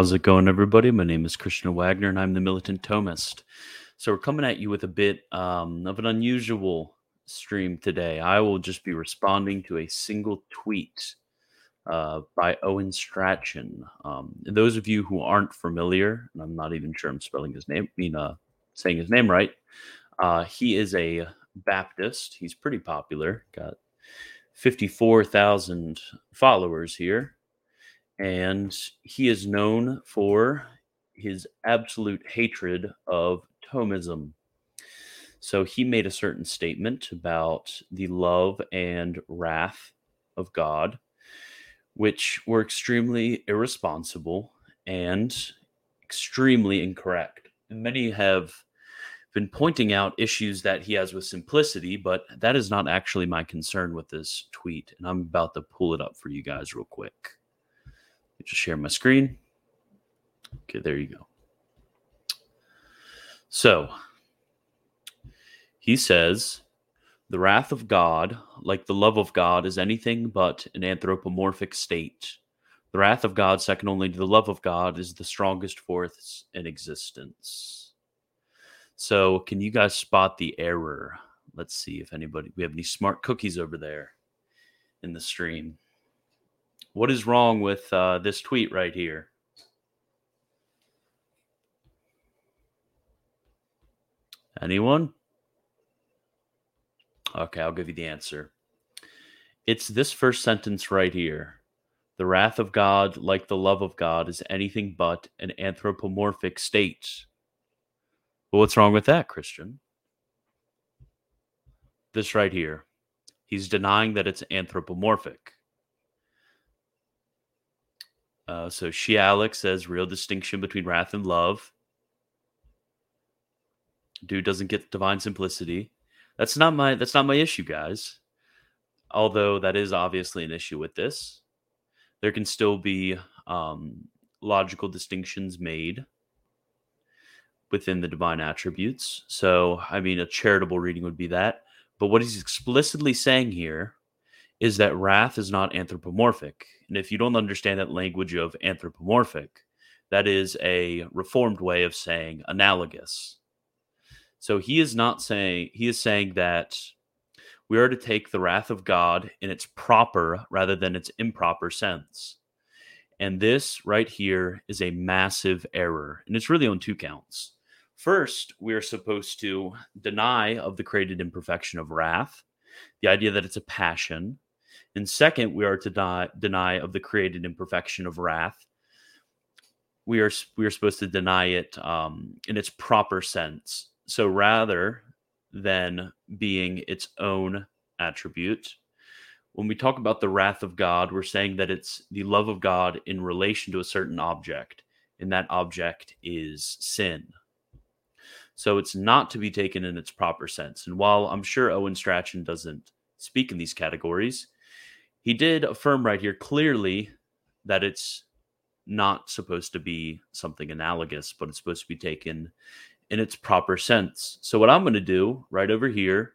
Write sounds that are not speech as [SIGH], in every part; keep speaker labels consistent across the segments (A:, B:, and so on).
A: How's it going, everybody? My name is Christian Wagner, and I'm the Militant Thomist. So we're coming at you with a bit um, of an unusual stream today. I will just be responding to a single tweet uh, by Owen Strachan. Um, those of you who aren't familiar, and I'm not even sure I'm spelling his name, I mean, uh, saying his name right, uh, he is a Baptist. He's pretty popular. Got 54,000 followers here and he is known for his absolute hatred of Thomism. So he made a certain statement about the love and wrath of God, which were extremely irresponsible and extremely incorrect. Many have been pointing out issues that he has with simplicity, but that is not actually my concern with this tweet. And I'm about to pull it up for you guys real quick just share my screen. Okay, there you go. So he says, The wrath of God, like the love of God, is anything but an anthropomorphic state. The wrath of God, second only to the love of God, is the strongest force in existence. So, can you guys spot the error? Let's see if anybody, we have any smart cookies over there in the stream. What is wrong with uh, this tweet right here? Anyone? Okay, I'll give you the answer. It's this first sentence right here. The wrath of God, like the love of God, is anything but an anthropomorphic state. Well, what's wrong with that, Christian? This right here. He's denying that it's anthropomorphic. Uh, so she Alex says real distinction between wrath and love. Dude doesn't get divine simplicity. That's not my that's not my issue, guys. Although that is obviously an issue with this, there can still be um, logical distinctions made within the divine attributes. So, I mean, a charitable reading would be that. But what he's explicitly saying here is that wrath is not anthropomorphic. And if you don't understand that language of anthropomorphic, that is a reformed way of saying analogous. So he is not saying, he is saying that we are to take the wrath of God in its proper rather than its improper sense. And this right here is a massive error. And it's really on two counts. First, we are supposed to deny of the created imperfection of wrath, the idea that it's a passion, and second, we are to die, deny of the created imperfection of wrath. We are we are supposed to deny it um, in its proper sense. So rather than being its own attribute, when we talk about the wrath of God, we're saying that it's the love of God in relation to a certain object, and that object is sin. So it's not to be taken in its proper sense. And while I'm sure Owen Strachan doesn't speak in these categories, he did affirm right here clearly that it's not supposed to be something analogous, but it's supposed to be taken in its proper sense. So what I'm going to do right over here,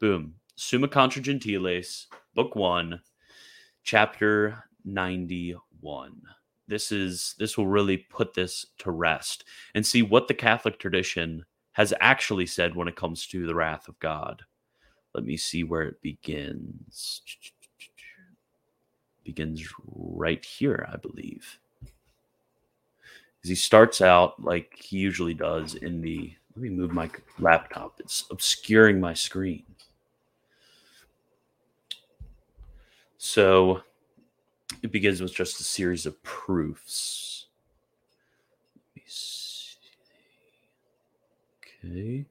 A: boom, Summa Contra Gentiles, book one, chapter 91. This is this will really put this to rest and see what the Catholic tradition has actually said when it comes to the wrath of God. Let me see where it begins begins right here, I believe. Because he starts out like he usually does in the. Let me move my laptop. It's obscuring my screen. So it begins with just a series of proofs. Okay.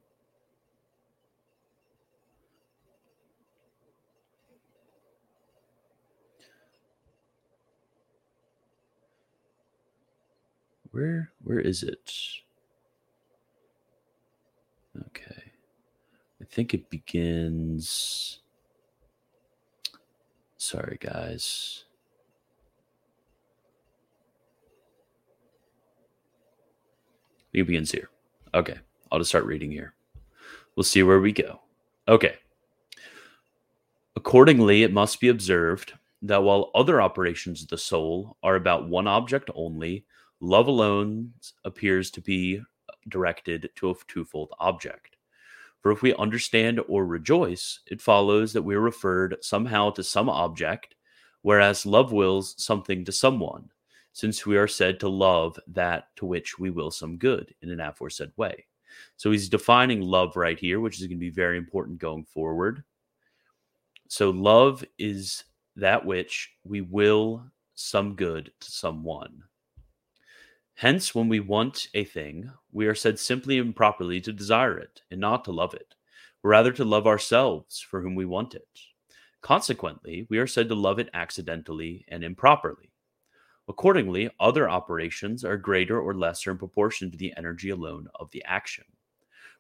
A: Where where is it? Okay. I think it begins Sorry guys. It begins here. Okay. I'll just start reading here. We'll see where we go. Okay. Accordingly, it must be observed that while other operations of the soul are about one object only, love alone appears to be uh, directed to a twofold object. For if we understand or rejoice, it follows that we are referred somehow to some object, whereas love wills something to someone, since we are said to love that to which we will some good in an aforesaid way. So he's defining love right here, which is going to be very important going forward. So love is that which we will some good to someone. Hence, when we want a thing, we are said simply and properly to desire it and not to love it, but rather to love ourselves for whom we want it. Consequently, we are said to love it accidentally and improperly. Accordingly, other operations are greater or lesser in proportion to the energy alone of the action.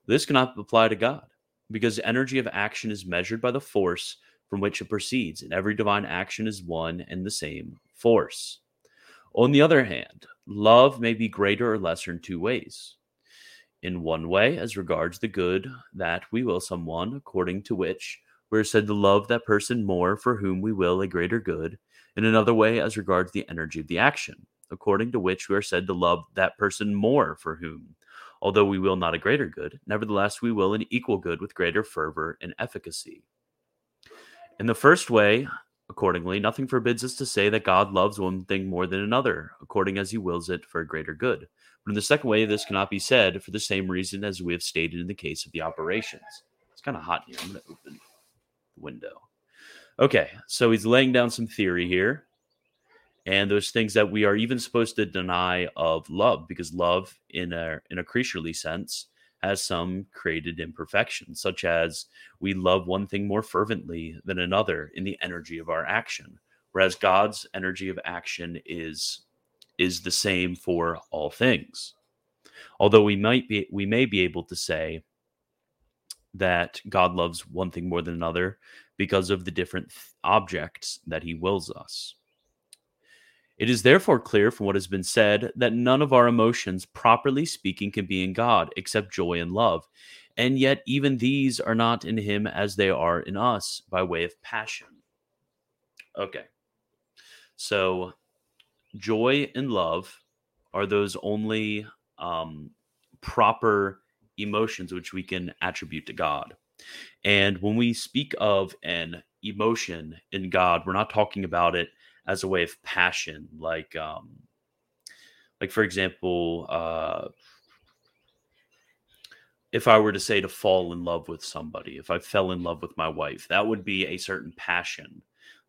A: This cannot apply to God, because the energy of action is measured by the force from which it proceeds, and every divine action is one and the same force. On the other hand, love may be greater or lesser in two ways. In one way, as regards the good that we will someone, according to which we are said to love that person more for whom we will a greater good. In another way, as regards the energy of the action, according to which we are said to love that person more for whom, although we will not a greater good, nevertheless we will an equal good with greater fervor and efficacy. In the first way, accordingly, nothing forbids us to say that God loves one thing more than another, according as he wills it for a greater good. But in the second way, this cannot be said for the same reason as we have stated in the case of the operations. It's kind of hot here. I'm going to open the window. Okay, so he's laying down some theory here. And those things that we are even supposed to deny of love, because love, in a in a creaturely sense, has some created imperfections, such as we love one thing more fervently than another in the energy of our action, whereas God's energy of action is is the same for all things. Although we might be we may be able to say that God loves one thing more than another because of the different objects that he wills us. It is therefore clear from what has been said that none of our emotions, properly speaking, can be in God except joy and love. And yet, even these are not in Him as they are in us by way of passion. Okay. So, joy and love are those only um, proper emotions which we can attribute to God. And when we speak of an emotion in God, we're not talking about it as a way of passion like um like for example uh if I were to say to fall in love with somebody, if I fell in love with my wife, that would be a certain passion.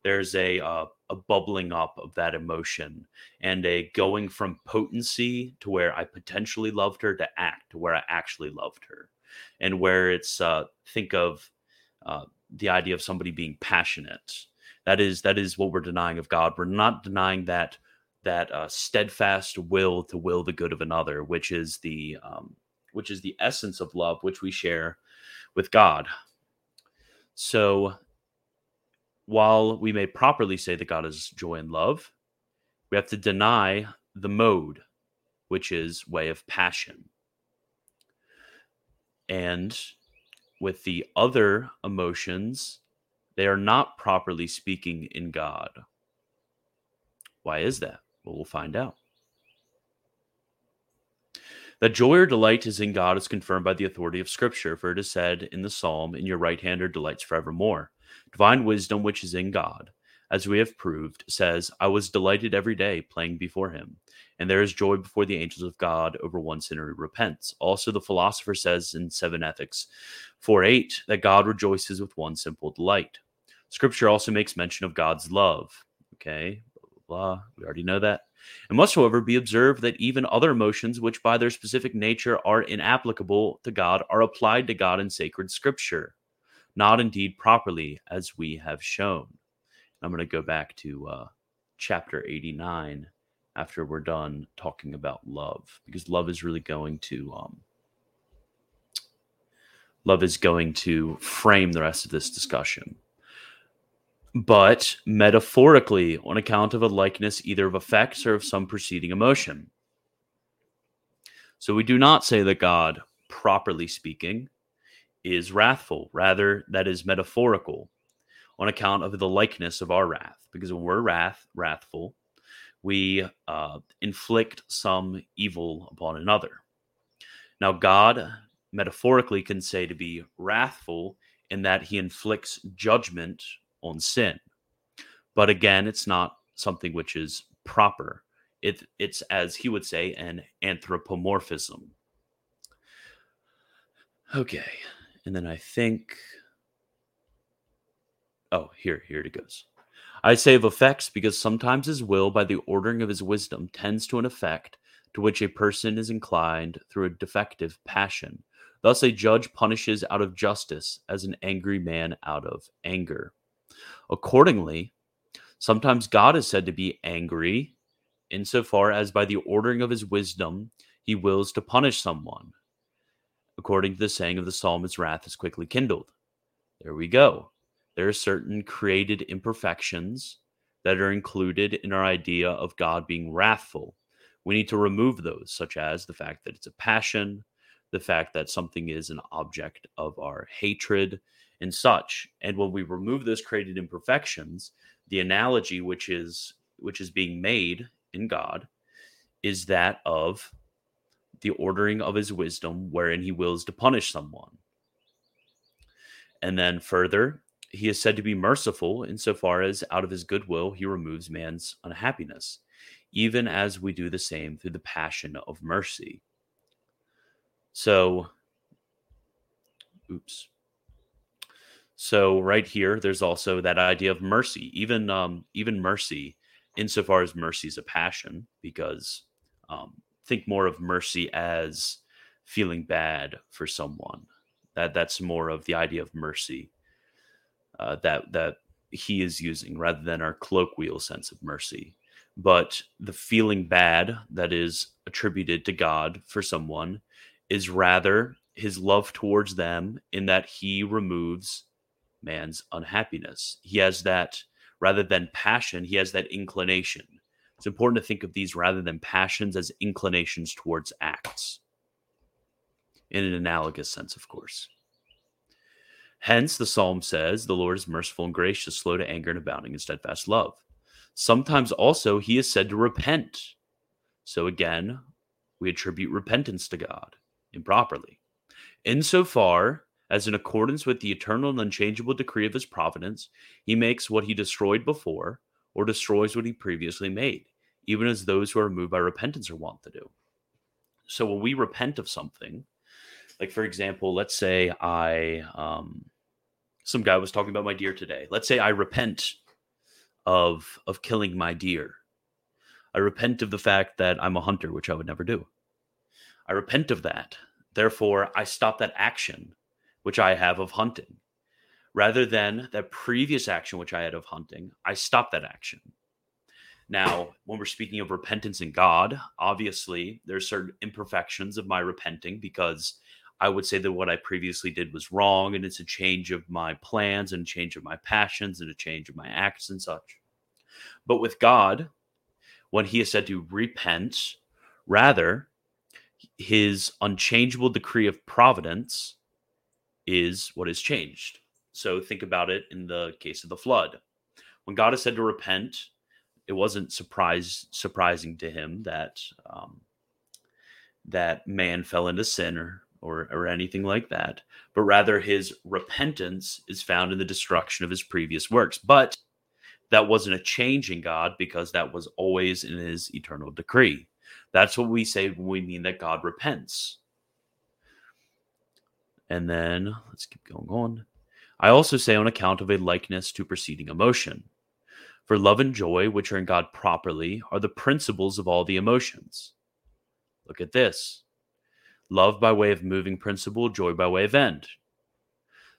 A: There's a uh, a bubbling up of that emotion and a going from potency to where I potentially loved her to act to where I actually loved her, and where it's uh, think of uh, the idea of somebody being passionate that is that is what we're denying of God. We're not denying that that uh, steadfast will to will the good of another, which is the um, which is the essence of love, which we share with God. So, while we may properly say that God is joy and love, we have to deny the mode, which is way of passion. And with the other emotions, they are not properly speaking in God. Why is that? Well, we'll find out. That joy or delight is in God is confirmed by the authority of Scripture, for it is said in the psalm, In your right hand are delights forevermore. Divine wisdom, which is in God, as we have proved, says, I was delighted every day playing before him. And there is joy before the angels of God over one sinner who repents. Also, the philosopher says in Seven Ethics 4 8 that God rejoices with one simple delight. Scripture also makes mention of God's love. Okay, blah, blah, blah. We already know that. It must, however, be observed that even other emotions, which by their specific nature are inapplicable to God, are applied to God in sacred Scripture, not indeed properly, as we have shown. I'm going to go back to uh, chapter 89 after we're done talking about love, because love is really going to. Um, love is going to frame the rest of this discussion but metaphorically on account of a likeness either of effects or of some preceding emotion. So we do not say that God, properly speaking, is wrathful. Rather, that is metaphorical on account of the likeness of our wrath. Because when we're wrath, wrathful, we uh, inflict some evil upon another. Now, God metaphorically can say to be wrathful in that he inflicts judgment on sin. But again, it's not something which is proper. It, it's, as he would say, an anthropomorphism. Okay. And then I think. Oh, here, here it goes. I say of effects because sometimes his will, by the ordering of his wisdom, tends to an effect to which a person is inclined through a defective passion. Thus, a judge punishes out of justice as an angry man out of anger. Accordingly, sometimes God is said to be angry insofar as by the ordering of his wisdom he wills to punish someone. According to the saying of the psalm, his wrath is quickly kindled. There we go there are certain created imperfections that are included in our idea of God being wrathful. We need to remove those, such as the fact that it's a passion, the fact that something is an object of our hatred, and such. And when we remove those created imperfections, the analogy which is which is being made in God is that of the ordering of his wisdom wherein he wills to punish someone. And then further, he is said to be merciful insofar as out of his goodwill he removes man's unhappiness, even as we do the same through the passion of mercy. So, oops. So right here, there's also that idea of mercy, even um, even mercy, insofar as mercy is a passion, because um, think more of mercy as feeling bad for someone. That that's more of the idea of mercy uh, that that he is using rather than our colloquial sense of mercy. But the feeling bad that is attributed to God for someone is rather his love towards them in that he removes man's unhappiness. He has that rather than passion, he has that inclination. It's important to think of these rather than passions as inclinations towards acts. In an analogous sense, of course. Hence, the psalm says, The Lord is merciful and gracious, slow to anger and abounding in steadfast love. Sometimes also he is said to repent. So again, we attribute repentance to God improperly. Insofar as, in accordance with the eternal and unchangeable decree of his providence, he makes what he destroyed before or destroys what he previously made, even as those who are moved by repentance are wont to do. So when we repent of something, like for example, let's say I um, some guy was talking about my deer today. Let's say I repent of of killing my deer. I repent of the fact that I'm a hunter, which I would never do. I repent of that. Therefore, I stop that action which I have of hunting. Rather than that previous action which I had of hunting, I stop that action. Now, when we're speaking of repentance in God, obviously there's certain imperfections of my repenting because I would say that what I previously did was wrong, and it's a change of my plans and a change of my passions and a change of my acts and such. But with God, when He is said to repent, rather, His unchangeable decree of providence is what is changed. So think about it in the case of the flood. When God is said to repent, it wasn't surprise surprising to him that um, that man fell into sin or or, or anything like that, but rather his repentance is found in the destruction of his previous works. But that wasn't a change in God because that was always in his eternal decree. That's what we say when we mean that God repents. And then let's keep going on. I also say on account of a likeness to preceding emotion. For love and joy, which are in God properly, are the principles of all the emotions. Look at this love by way of moving principle, joy by way of end.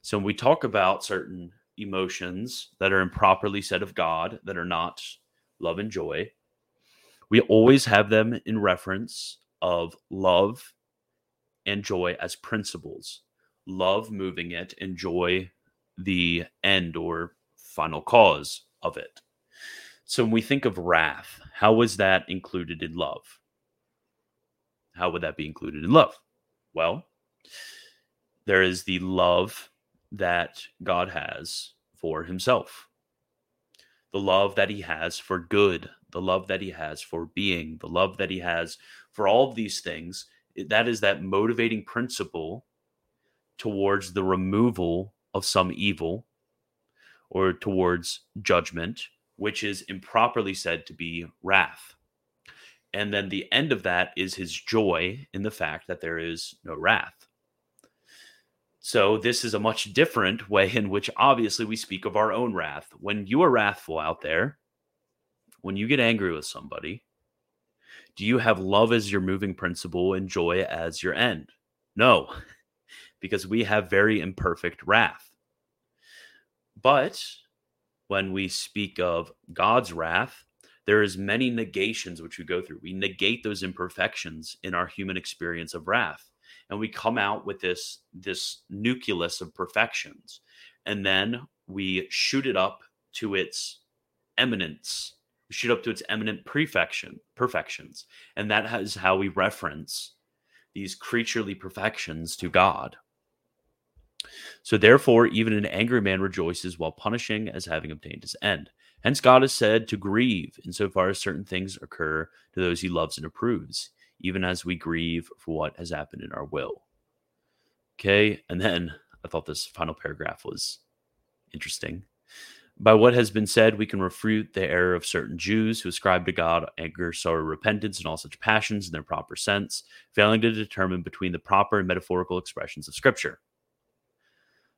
A: So when we talk about certain emotions that are improperly said of God, that are not love and joy, we always have them in reference of love and joy as principles. Love moving it, and joy the end or final cause of it. So when we think of wrath, how is that included in love? How would that be included in love? Well, there is the love that God has for himself, the love that he has for good, the love that he has for being, the love that he has for all of these things, that is that motivating principle towards the removal of some evil or towards judgment, which is improperly said to be wrath. And then the end of that is his joy in the fact that there is no wrath. So, this is a much different [LAUGHS] way in which obviously we speak of our own wrath. When you are wrathful out there, when you get angry with somebody, do you have love as your moving principle and joy as your end? No, [LAUGHS] because we have very imperfect wrath. But when we speak of God's wrath, there is many negations which we go through. We negate those imperfections in our human experience of wrath and we come out with this this nucleus of perfections and then we shoot it up to its eminence. We shoot up to its eminent perfection perfections and that is how we reference these creaturely perfections to god. So therefore even an angry man rejoices while punishing as having obtained his end hence god is said to grieve insofar as certain things occur to those he loves and approves even as we grieve for what has happened in our will. Okay. And then I thought this final paragraph was interesting. By what has been said, we can refute the error of certain Jews who ascribe to God anger, sorrow, repentance, and all such passions in their proper sense, failing to determine between the proper and metaphorical expressions of Scripture.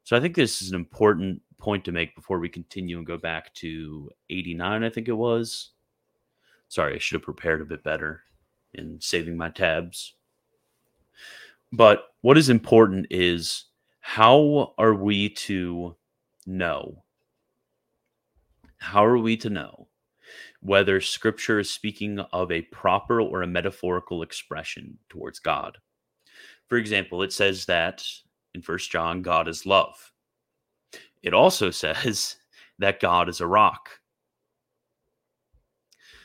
A: So I think this is an important point to make before we continue and go back to 89, I think it was. Sorry, I should have prepared a bit better in saving my tabs. But what is important is how are we to know? How are we to know whether scripture is speaking of a proper or a metaphorical expression towards God? For example, it says that in First John, God is love. It also [LAUGHS] says that God is a rock.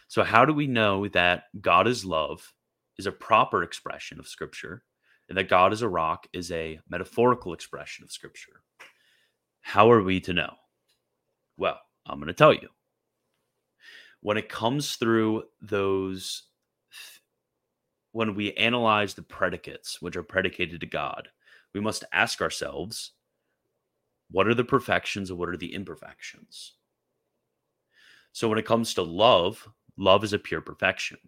A: So, how do we know that God is love is a proper expression of Scripture and that God is a rock is a metaphorical expression of Scripture? How are we to know? Well, I'm going to tell you. When it comes through those, when we analyze the predicates which are predicated to God, we must ask ourselves what are the perfections and what are the imperfections? So when it comes to love, love is a pure perfection.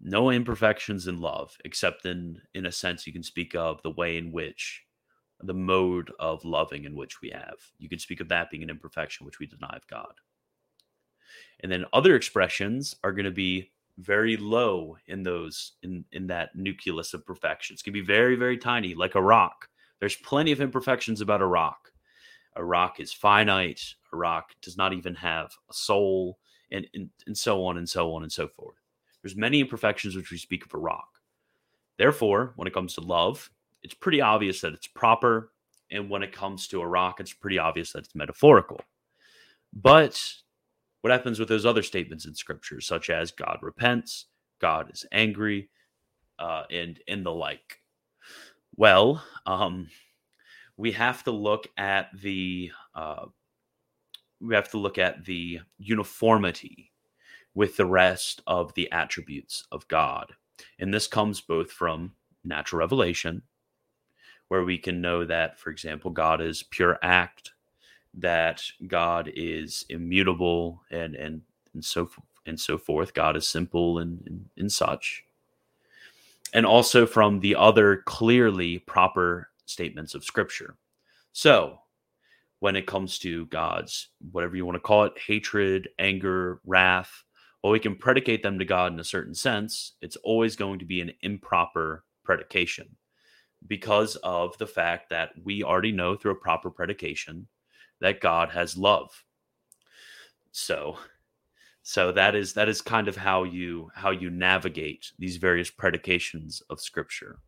A: No imperfections in love except in in a sense you can speak of the way in which the mode of loving in which we have. You can speak of that being an imperfection which we deny of god. And then other expressions are going to be very low in those in in that nucleus of perfection it's going to be very very tiny like a rock there's plenty of imperfections about a rock a rock is finite a rock does not even have a soul and, and, and so on and so on and so forth. There's many imperfections which we speak of a rock. Therefore, when it comes to love, it's pretty obvious that it's proper. And when it comes to a rock, it's pretty obvious that it's metaphorical. But what happens with those other statements in scripture, such as God repents, God is angry, uh, and and the like? Well, um, we have to look at the uh, we have to look at the uniformity with the rest of the attributes of God. And this comes both from natural revelation, where we can know that, for example, God is pure act, that God is immutable, and and and so and so forth. God is simple and, and, and such. And also from the other clearly proper statements of Scripture. So when it comes to God's, whatever you want to call it, hatred, anger, wrath. Well, we can predicate them to God in a certain sense. It's always going to be an improper predication because of the fact that we already know through a proper predication that God has love. So, so that is that is kind of how you how you navigate these various predications of scripture.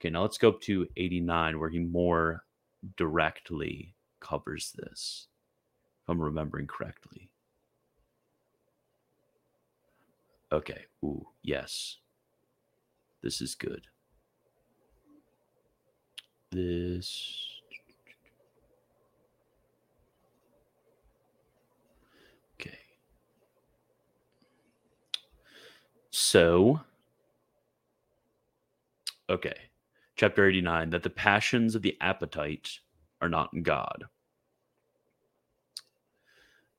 A: Okay, now let's go up to 89 where he more directly covers this, if I'm remembering correctly. Okay. Ooh, yes. This is good. This. So, okay. Chapter 89 that the passions of the appetite are not in God.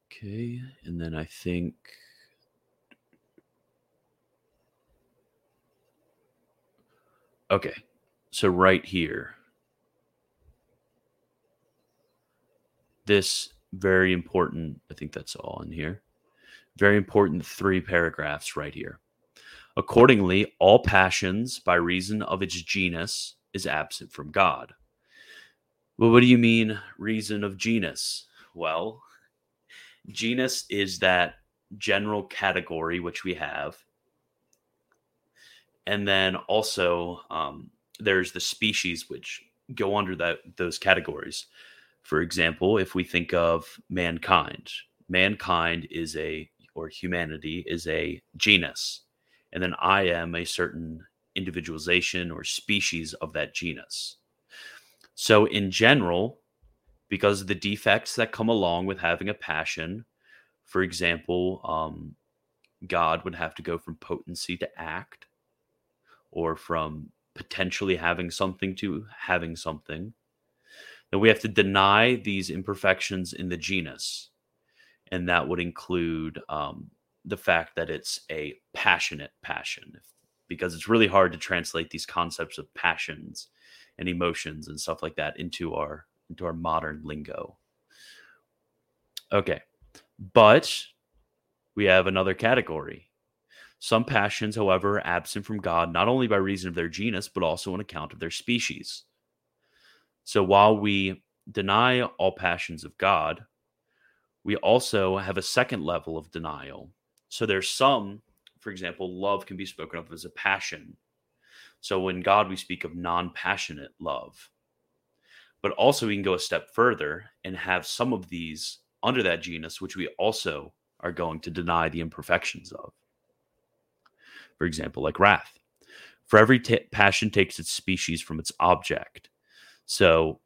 A: Okay. And then I think. Okay. So, right here, this very important, I think that's all in here. Very important three paragraphs right here. Accordingly, all passions, by reason of its genus, is absent from God. Well, what do you mean, reason of genus? Well, genus is that general category which we have. And then also, um, there's the species which go under that those categories. For example, if we think of mankind, mankind is a or humanity is a genus, and then I am a certain individualization or species of that genus. So, in general, because of the defects that come along with having a passion, for example, um, God would have to go from potency to act, or from potentially having something to having something Then we have to deny these imperfections in the genus. And that would include um, the fact that it's a passionate passion, because it's really hard to translate these concepts of passions and emotions and stuff like that into our into our modern lingo. Okay. But we have another category. Some passions, however, are absent from God not only by reason of their genus, but also on account of their species. So while we deny all passions of God, we also have a second level of denial. So there's some, for example, love can be spoken of as a passion. So in God, we speak of non passionate love. But also, we can go a step further and have some of these under that genus, which we also are going to deny the imperfections of. For example, like wrath. For every t- passion takes its species from its object. So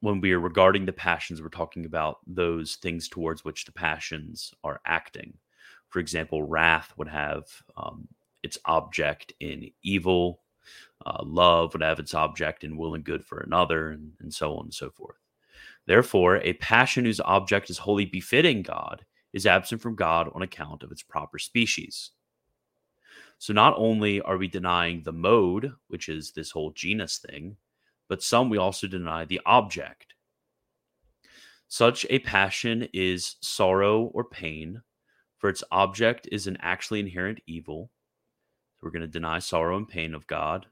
A: when we are regarding the passions, we're talking about those things towards which the passions are acting. For example, wrath would have um, its object in evil, uh, love would have its object in will and good for another, and, and so on and so forth. Therefore, a passion whose object is wholly befitting God is absent from God on account of its proper species. So, not only are we denying the mode, which is this whole genus thing, but some we also deny the object. Such a passion is sorrow or pain, for its object is an actually inherent evil. We're going to deny sorrow and pain of God,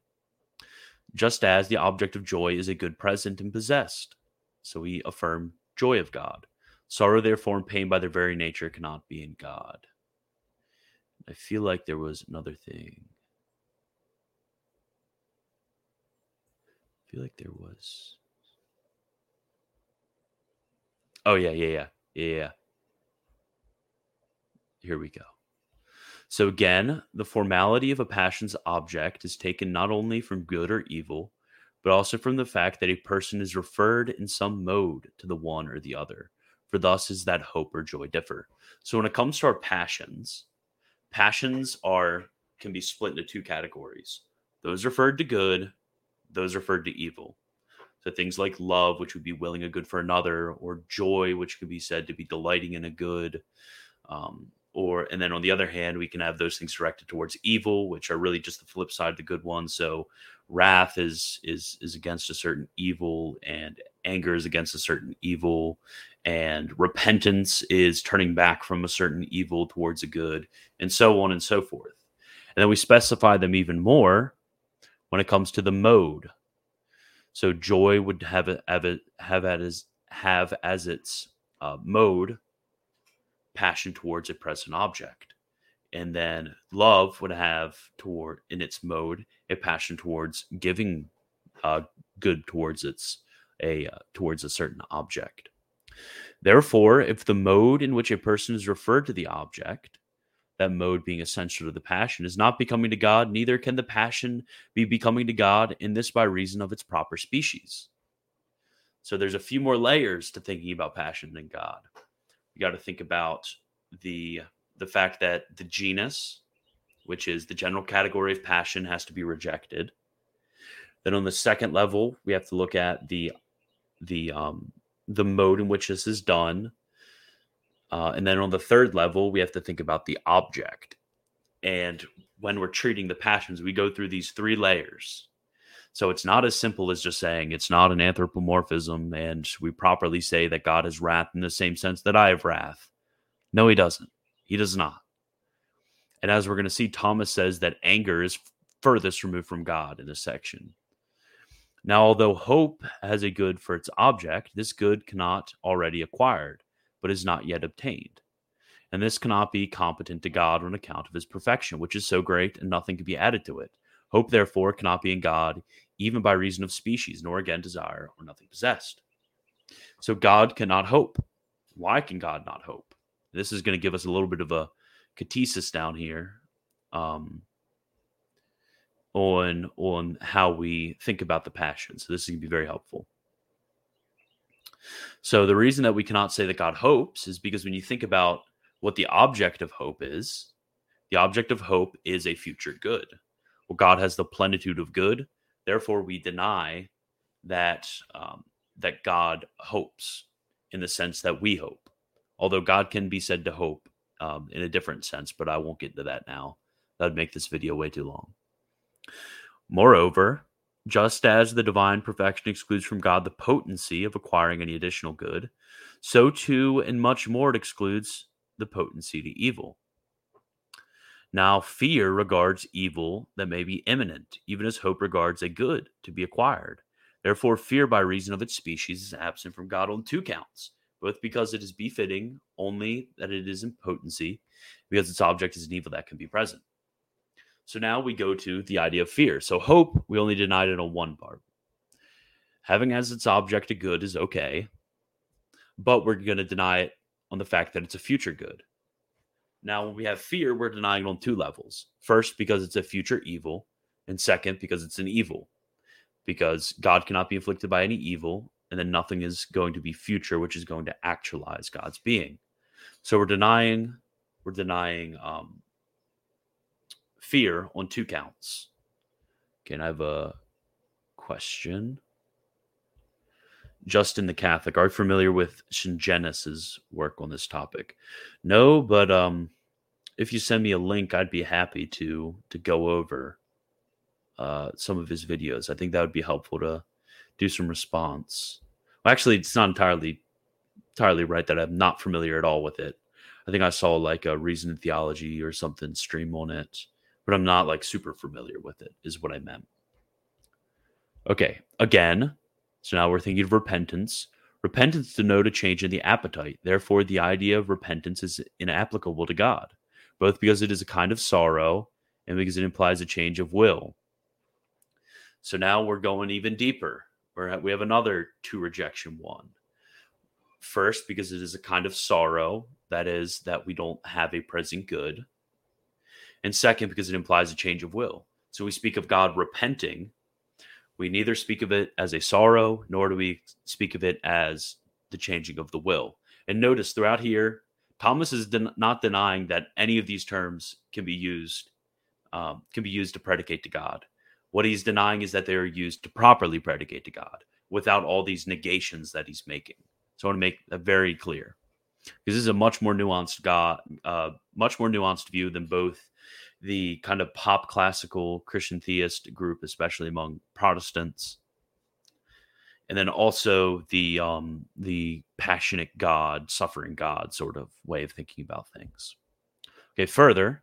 A: just as the object of joy is a good present and possessed. So we affirm joy of God. Sorrow, therefore, and pain by their very nature cannot be in God. I feel like there was another thing. I feel like there was. Oh yeah, yeah, yeah, yeah, yeah. Here we go. So again, the formality of a passion's object is taken not only from good or evil, but also from the fact that a person is referred in some mode to the one or the other. For thus is that hope or joy differ. So when it comes to our passions, passions are can be split into two categories. Those referred to good those referred to evil. So things like love, which would be willing a good for another, or joy, which could be said to be delighting in a good. Um, or and then on the other hand, we can have those things directed towards evil, which are really just the flip side of the good one. So wrath is is is against a certain evil, and anger is against a certain evil, and repentance is turning back from a certain evil towards a good, and so on and so forth. And then we specify them even more when it comes to the mode. So joy would have it, have it, have as have as its uh, mode passion towards a present object, and then love would have toward in its mode a passion towards giving uh, good towards its a uh, towards a certain object. Therefore, if the mode in which a person is referred to the object that mode being essential to the passion is not becoming to God, neither can the passion be becoming to God in this by reason of its proper species. So there's a few more layers to thinking about passion than God. You got to think about the the fact that the genus which is the general category of passion has to be rejected. Then on the second level, we have to look at the the um, the mode in which this is done. Uh, and then on the third level, we have to think about the object. And when we're treating the passions, we go through these three layers. So it's not as simple as just saying it's not an anthropomorphism and we properly say that God has wrath in the same sense that I have wrath. No, he doesn't. He does not. And as we're going to see, Thomas says that anger is furthest removed from God in this section. Now, although hope has a good for its object, this good cannot already acquired, but is not yet obtained. And this cannot be competent to God on account of his perfection, which is so great and nothing can be added to it. Hope, therefore, cannot be in God, even by reason of species, nor again desire or nothing possessed. So God cannot hope. Why can God not hope? This is going to give us a little bit of a catechesis down here um, on on how we think about the passion. So this is going to be very helpful. So the reason that we cannot say that God hopes is because when you think about what the object of hope is, the object of hope is a future good. Well, God has the plenitude of good. Therefore, we deny that um, that God hopes in the sense that we hope. Although God can be said to hope um, in a different sense, but I won't get into that now. That would make this video way too long. Moreover, just as the divine perfection excludes from God the potency of acquiring any additional good, so too, and much more, it excludes the potency to evil. Now, fear regards evil that may be imminent, even as hope regards a good to be acquired. Therefore, fear by reason of its species is absent from God on two counts, both because it is befitting only that it is in potency, because its object is an evil that can be present. So now we go to the idea of fear. So hope, we only denied it on one part. Having as its object a good is okay, but we're going to deny it on the fact that it's a future good. Now, when we have fear, we're denying it on two levels. First, because it's a future evil, and second, because it's an evil. Because God cannot be inflicted by any evil, and then nothing is going to be future, which is going to actualize God's being. So we're denying, we're denying um, fear on two counts. Okay, I have a question. Justin the Catholic, are you familiar with Shingenis's work on this topic? No, but um, if you send me a link, I'd be happy to to go over uh, some of his videos. I think that would be helpful to do some response. Well, actually, it's not entirely entirely right that I'm not familiar at all with it. I think I saw like a Reason Theology or something stream on it, but I'm not like super familiar with it. Is what I meant. Okay, again, so now we're thinking of repentance. Repentance denote a change in the appetite. Therefore, the idea of repentance is inapplicable to God, both because it is a kind of sorrow and because it implies a change of will. So now we're going even deeper. We're, we have another two rejection one. First, because it is a kind of sorrow, that is, that we don't have a present good. And second, because it implies a change of will. So we speak of God repenting we neither speak of it as a sorrow, nor do we speak of it as the changing of the will. And notice throughout here, Thomas is den- not denying that any of these terms can be used um, can be used to predicate to God. What he's denying is that they are used to properly predicate to God without all these negations that he's making. So I want to make that very clear because this is a much more nuanced God, uh, much more nuanced view than both the kind of pop classical Christian theist group, especially among Protestants, and then also the um, the passionate God, suffering God sort of way of thinking about things. Okay, further,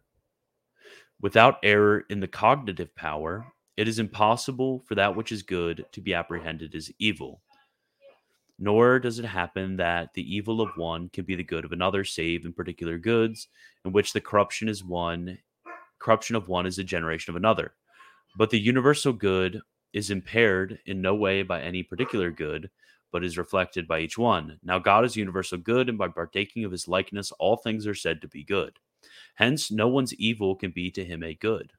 A: without error in the cognitive power, it is impossible for that which is good to be apprehended as evil. Nor does it happen that the evil of one can be the good of another, save in particular goods, in which the corruption is one corruption of one is a generation of another. But the universal good is impaired in no way by any particular good, but is reflected by each one. Now, God is universal good, and by partaking of his likeness, all things are said to be good. Hence, no one's evil can be to him a good,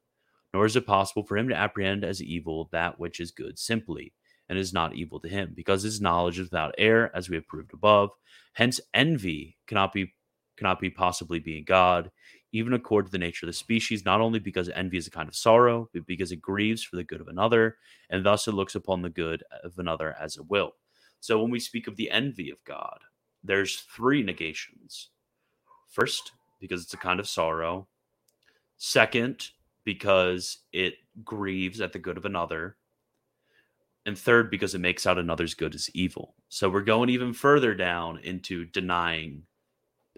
A: nor is it possible for him to apprehend as evil that which is good simply, and is not evil to him, because his knowledge is without error, as we have proved above. Hence, envy cannot be cannot be possibly being God, even accord to the nature of the species, not only because envy is a kind of sorrow, but because it grieves for the good of another, and thus it looks upon the good of another as a will. So when we speak of the envy of God, there's three negations. First, because it's a kind of sorrow. Second, because it grieves at the good of another. And third, because it makes out another's good as evil. So we're going even further down into denying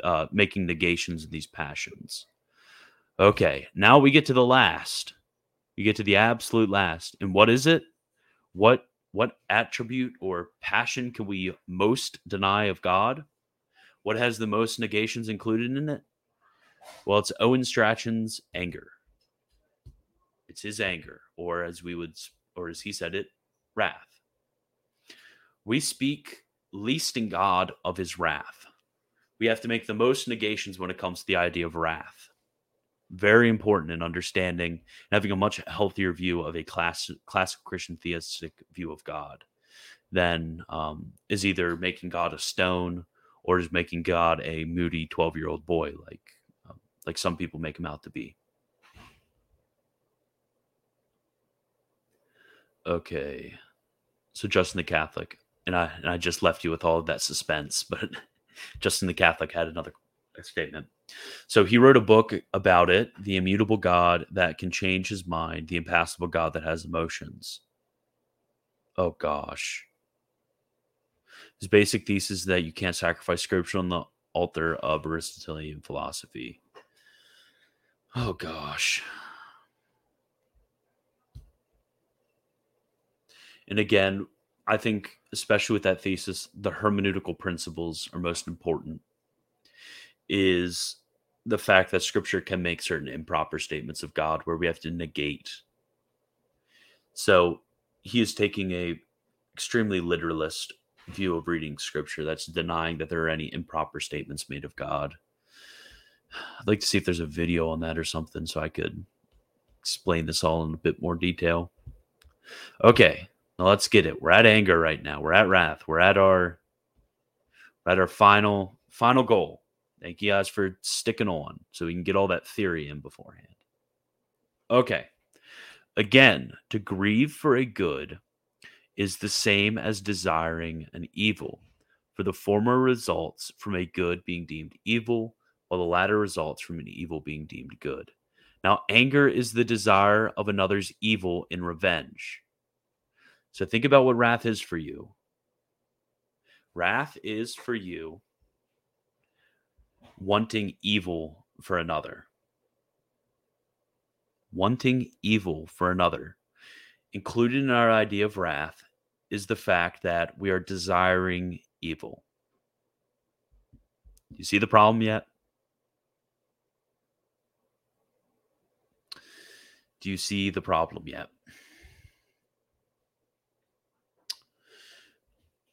A: uh, making negations in these passions. Okay, now we get to the last. We get to the absolute last. And what is it? What what attribute or passion can we most deny of God? What has the most negations included in it? Well, it's Owen Strachan's anger. It's his anger, or as we would, or as he said it, wrath. We speak least in God of his wrath we have to make the most negations when it comes to the idea of wrath. Very important in understanding and having a much healthier view of a class, classic Christian theistic view of God than um, is either making God a stone or is making God a moody 12 year old boy, like, um, like some people make him out to be. Okay. So Justin the Catholic, and I and I just left you with all of that suspense, but [LAUGHS] Justin the Catholic had another statement. So he wrote a book about it, the immutable God that can change his mind, the impassible God that has emotions. Oh gosh. His basic thesis is that you can't sacrifice scripture on the altar of Aristotelian philosophy. Oh gosh. And again, I think, especially with that thesis, the hermeneutical principles are most important. Is the fact that scripture can make certain improper statements of God where we have to negate. So he is taking a extremely literalist view of reading scripture that's denying that there are any improper statements made of God. I'd like to see if there's a video on that or something so I could explain this all in a bit more detail. Okay, now let's get it. We're at anger right now. We're at wrath. We're at our we're at our final final goal. Thank you guys for sticking on so we can get all that theory in beforehand. Okay. Again, to grieve for a good is the same as desiring an evil, for the former results from a good being deemed evil, while the latter results from an evil being deemed good. Now, anger is the desire of another's evil in revenge. So think about what wrath is for you. Wrath is for you wanting evil for another. Wanting evil for another. Included in our idea of wrath is the fact that we are desiring evil. You see the problem yet? Do you see the problem yet?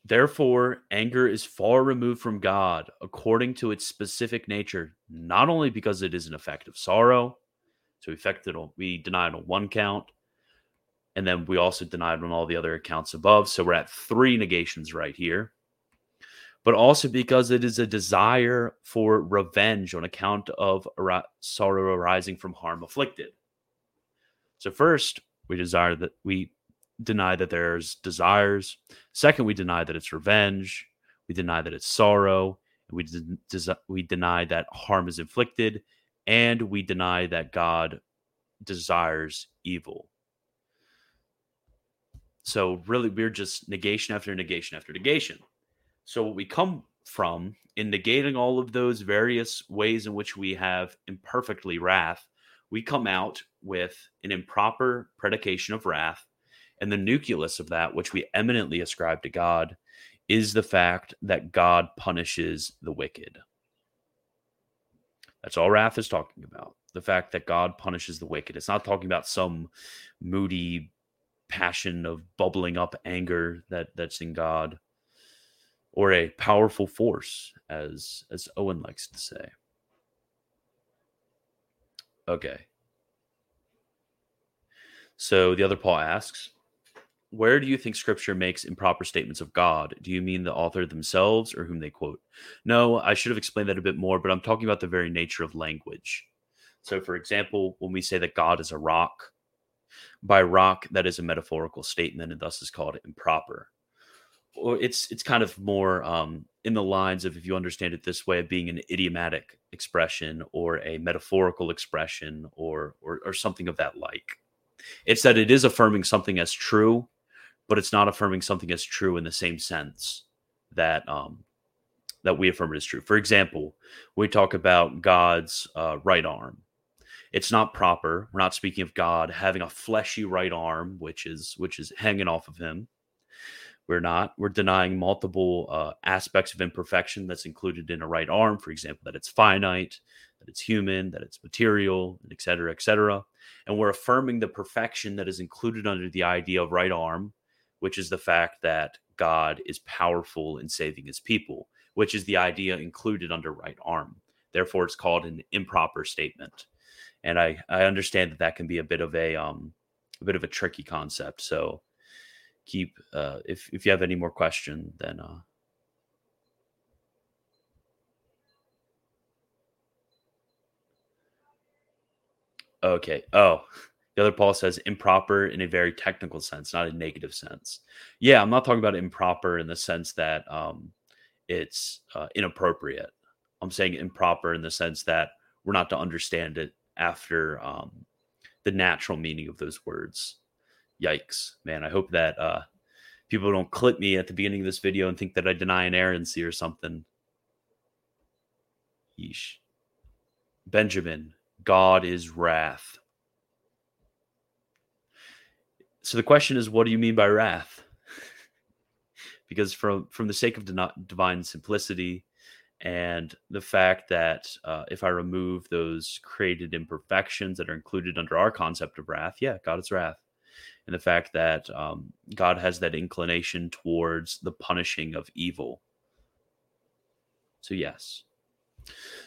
A: Therefore, anger is far removed from God according to its specific nature, not only because it is an effect of sorrow, so we affected we denied on one count, and then we also denied on all the other accounts above. So we're at three negations right here. But also because it is a desire for revenge on account of sorrow arising from harm afflicted. So first, we desire that we deny that there's desires. Second, we deny that it's revenge. We deny that it's sorrow. We de- we deny that harm is inflicted, and we deny that God desires evil. So really, we're just negation after negation after negation. So what we come from in negating all of those various ways in which we have imperfectly wrath, we come out with an improper predication of wrath and the nucleus of that, which we eminently ascribe to God, is the fact that God punishes the wicked. That's all wrath is talking about. The fact that God punishes the wicked. It's not talking about some moody passion of bubbling up anger that that's in God or a powerful force as as Owen likes to say. Okay. So the other Paul asks, where do you think scripture makes improper statements of God? Do you mean the author themselves or whom they quote? No, I should have explained that a bit more, but I'm talking about the very nature of language. So, for example, when we say that God is a rock, by rock, that is a metaphorical statement and thus is called improper. Or it's it's kind of more um, in the lines of if you understand it this way of being an idiomatic expression or a metaphorical expression or, or or something of that like. It's that it is affirming something as true, but it's not affirming something as true in the same sense that um, that we affirm it as true. For example, we talk about God's uh, right arm it's not proper. We're not speaking of God having a fleshy right arm, which is which is hanging off of him. We're not. We're denying multiple uh, aspects of imperfection that's included in a right arm. For example, that it's finite, that it's human, that it's material, et cetera, et cetera. And we're affirming the perfection that is included under the idea of right arm, which is the fact that God is powerful in saving his people, which is the idea included under right arm. Therefore, it's called an improper statement and I I understand that that can be a bit of a um a bit of a tricky concept. So keep uh, if if you have any more question, then uh, okay. Oh, the other Paul says improper in a very technical sense, not a negative sense. Yeah, I'm not talking about improper in the sense that um, it's uh, inappropriate. I'm saying improper in the sense that we're not to understand it after um, the natural meaning of those words. Yikes, man! I hope that uh, people don't clip me at the beginning of this video and think that I deny an inerrancy or something. Yeesh. Benjamin, God is wrath. So the question is, what do you mean by wrath? [LAUGHS] because from from the sake of divine simplicity, and the fact that uh, if I remove those created imperfections that are included under our concept of wrath, yeah, God is wrath. And the fact that um, God has that inclination towards the punishing of evil. So, yes.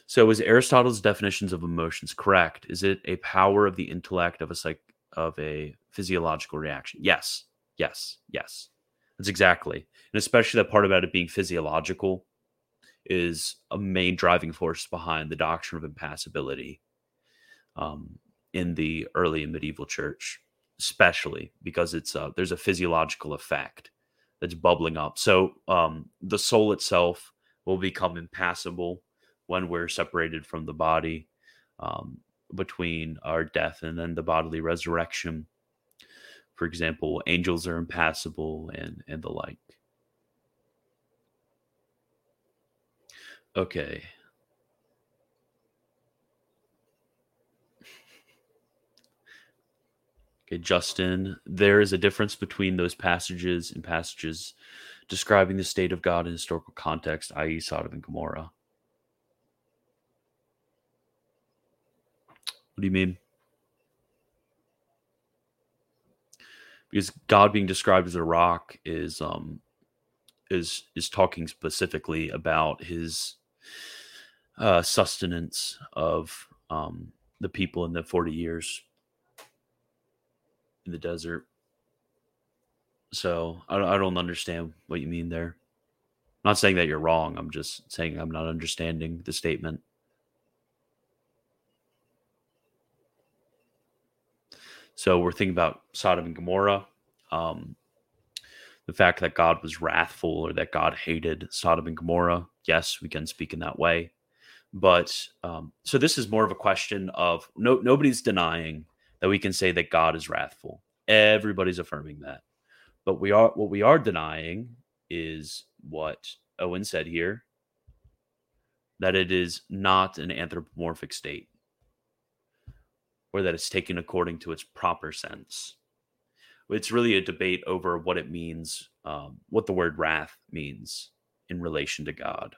A: So, is Aristotle's definitions of emotions correct? Is it a power of the intellect of a psych of a physiological reaction? Yes, yes, yes. That's exactly, and especially that part about it being physiological is a main driving force behind the doctrine of impassibility um, in the early and medieval church, especially because it's uh, there's a physiological effect that's bubbling up. So um, the soul itself will become impassible when we're separated from the body um, between our death and then the bodily resurrection. For example, angels are impassible and and the like. Okay. Okay, Justin, there is a difference between those passages and passages describing the state of God in historical context, i.e., Sodom and Gomorrah. What do you mean? Because God being described as a rock is um is is talking specifically about his uh, sustenance of um, the people in the 40 years in the desert. So I, I don't understand what you mean there. I'm not saying that you're wrong. I'm just saying I'm not understanding the statement. So we're thinking about Sodom and Gomorrah. Um, the fact that God was wrathful or that God hated Sodom and Gomorrah. Yes, we can speak in that way. But um, so this is more of a question of no nobody's denying that we can say that God is wrathful. Everybody's affirming that. But we are what we are denying is what Owen said here that it is not an anthropomorphic state or that it's taken according to its proper sense. It's really a debate over what it means, um, what the word wrath means in relation to God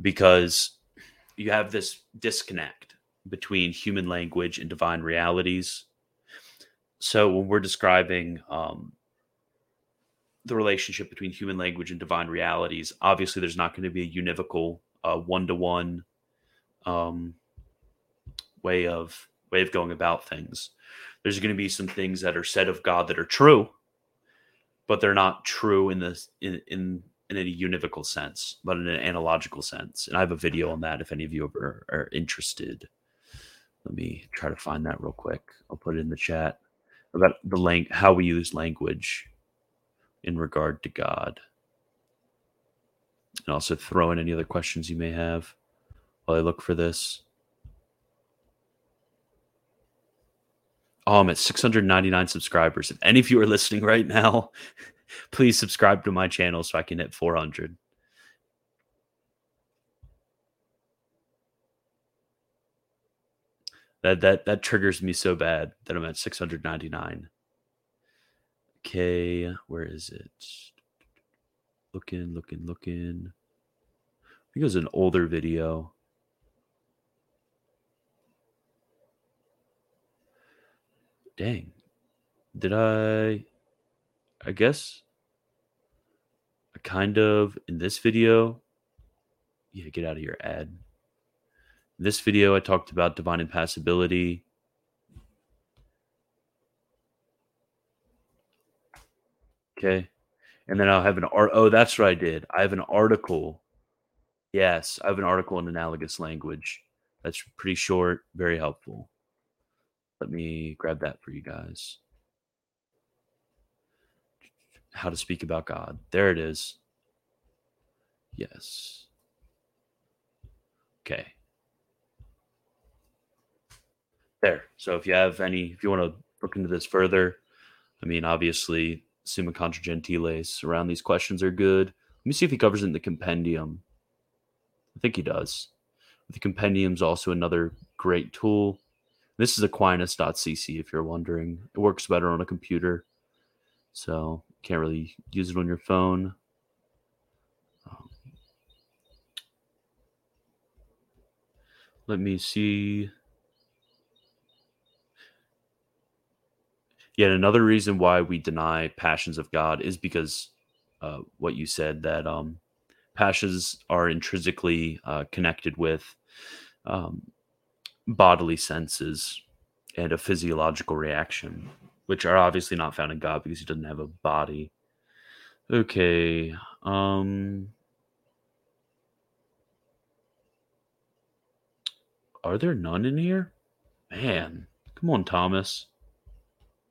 A: because you have this disconnect between human language and divine realities. So when we're describing um, the relationship between human language and divine realities, obviously there's not going to be a univocal, one to one way of way of going about things. There's going to be some things that are said of God that are true, but they're not true in this in, in in a univocal sense, but in an analogical sense. And I have a video on that if any of you are, are interested. Let me try to find that real quick. I'll put it in the chat about the lang- how we use language in regard to God. And also throw in any other questions you may have while I look for this. Oh, I'm at 699 subscribers. If any of you are listening right now, [LAUGHS] please subscribe to my channel so I can hit 400. That that that triggers me so bad that I'm at 699. Okay, where is it? Looking, looking, looking. I think it was an older video. Dang. Did I I guess I kind of in this video yeah, get out of your ad. In this video I talked about divine impassibility. Okay. And then I'll have an art. Oh, that's what I did. I have an article. Yes, I have an article in analogous language. That's pretty short, very helpful. Let me grab that for you guys. How to speak about God. There it is. Yes. Okay. There. So if you have any, if you want to look into this further, I mean, obviously, Summa Contra Gentiles around these questions are good. Let me see if he covers it in the compendium. I think he does. The compendium is also another great tool. This is Aquinas.cc if you're wondering. It works better on a computer. So can't really use it on your phone. Um, let me see. Yet another reason why we deny passions of God is because uh, what you said that um, passions are intrinsically uh, connected with um, bodily senses and a physiological reaction, which are obviously not found in God because he doesn't have a body. Okay. Um Are there none in here? Man, come on, Thomas.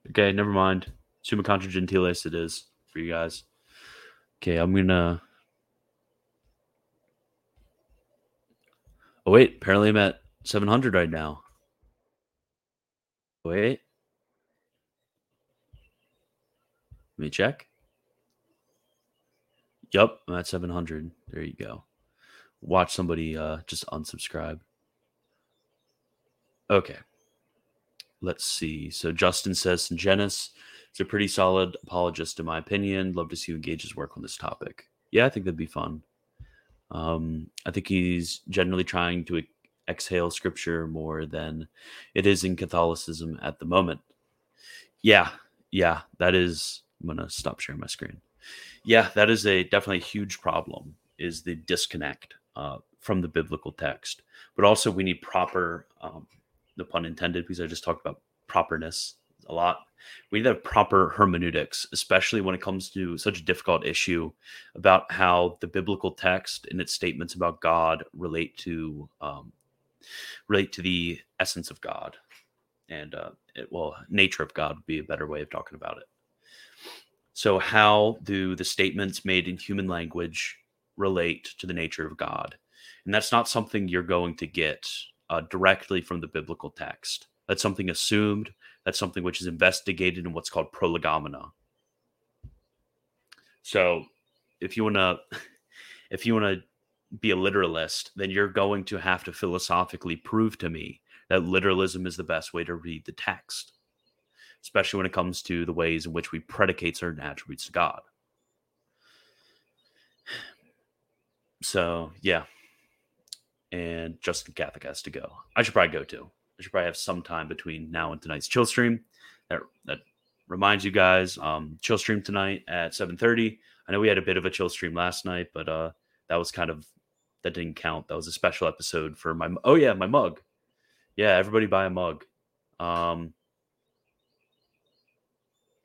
A: Okay, never mind. Summa contra gentiles it is for you guys. Okay, I'm gonna. Oh wait, apparently I'm at 700 right now. Wait. Let me check. Yep, I'm at 700. There you go. Watch somebody uh, just unsubscribe. Okay. Let's see. So Justin says Genis is a pretty solid apologist, in my opinion. Love to see you engage his work on this topic. Yeah, I think that'd be fun. Um, I think he's generally trying to exhale scripture more than it is in Catholicism at the moment. Yeah, yeah, that is. I'm gonna stop sharing my screen. Yeah, that is a definitely a huge problem. Is the disconnect uh, from the biblical text, but also we need proper, um, the pun intended, because I just talked about properness a lot. We need to have proper hermeneutics, especially when it comes to such a difficult issue about how the biblical text and its statements about God relate to um, relate to the essence of God and uh, it, well, nature of God would be a better way of talking about it. So, how do the statements made in human language relate to the nature of God? And that's not something you're going to get uh, directly from the biblical text. That's something assumed. That's something which is investigated in what's called prolegomena. So, if you want to, [LAUGHS] if you want to be a literalist, then you're going to have to philosophically prove to me that literalism is the best way to read the text, especially when it comes to the ways in which we predicate certain attributes to God. So, yeah. And Justin Catholic has to go. I should probably go too. I should probably have some time between now and tonight's chill stream. That, that reminds you guys, um, chill stream tonight at 7.30. I know we had a bit of a chill stream last night, but uh, that was kind of that didn't count. That was a special episode for my. Oh yeah, my mug. Yeah, everybody buy a mug. Um,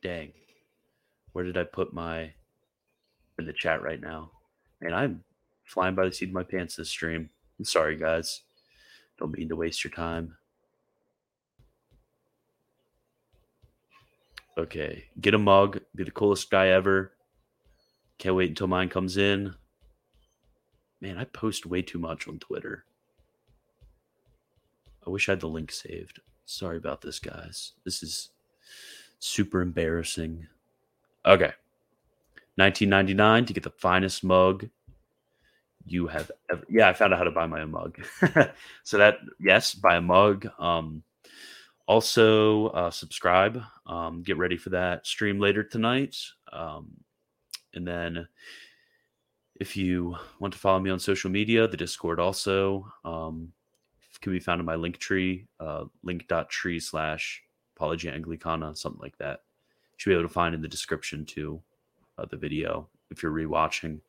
A: dang, where did I put my in the chat right now? And I'm flying by the seat of my pants this stream. I'm sorry, guys. Don't mean to waste your time. Okay, get a mug. Be the coolest guy ever. Can't wait until mine comes in. Man, I post way too much on Twitter. I wish I had the link saved. Sorry about this, guys. This is super embarrassing. Okay. 1999 to get the finest mug you have ever. Yeah, I found out how to buy my own mug. [LAUGHS] so that yes, buy a mug. Um, also uh, subscribe. Um, get ready for that stream later tonight. Um, and then if you want to follow me on social media, the Discord also um, can be found in my link tree, uh, link.tree slash apologia anglicana, something like that. You should be able to find in the description to uh, the video if you're rewatching.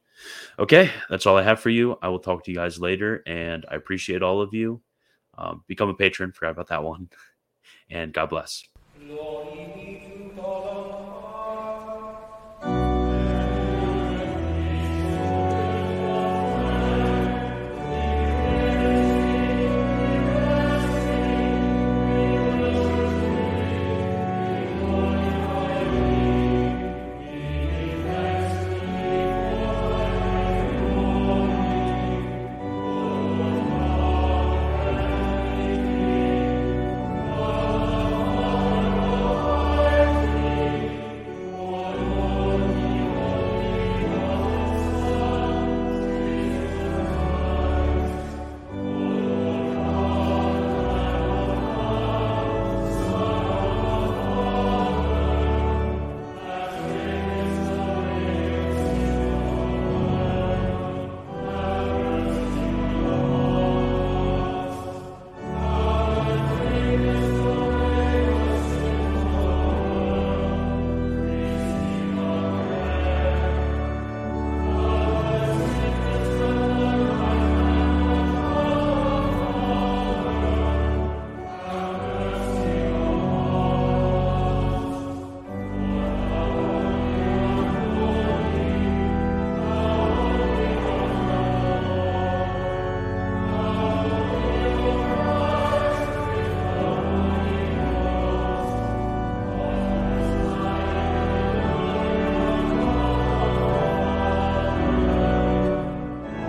A: Okay, that's all I have for you. I will talk to you guys later, and I appreciate all of you. Um, become a patron. Forgot about that one. [LAUGHS] And God bless.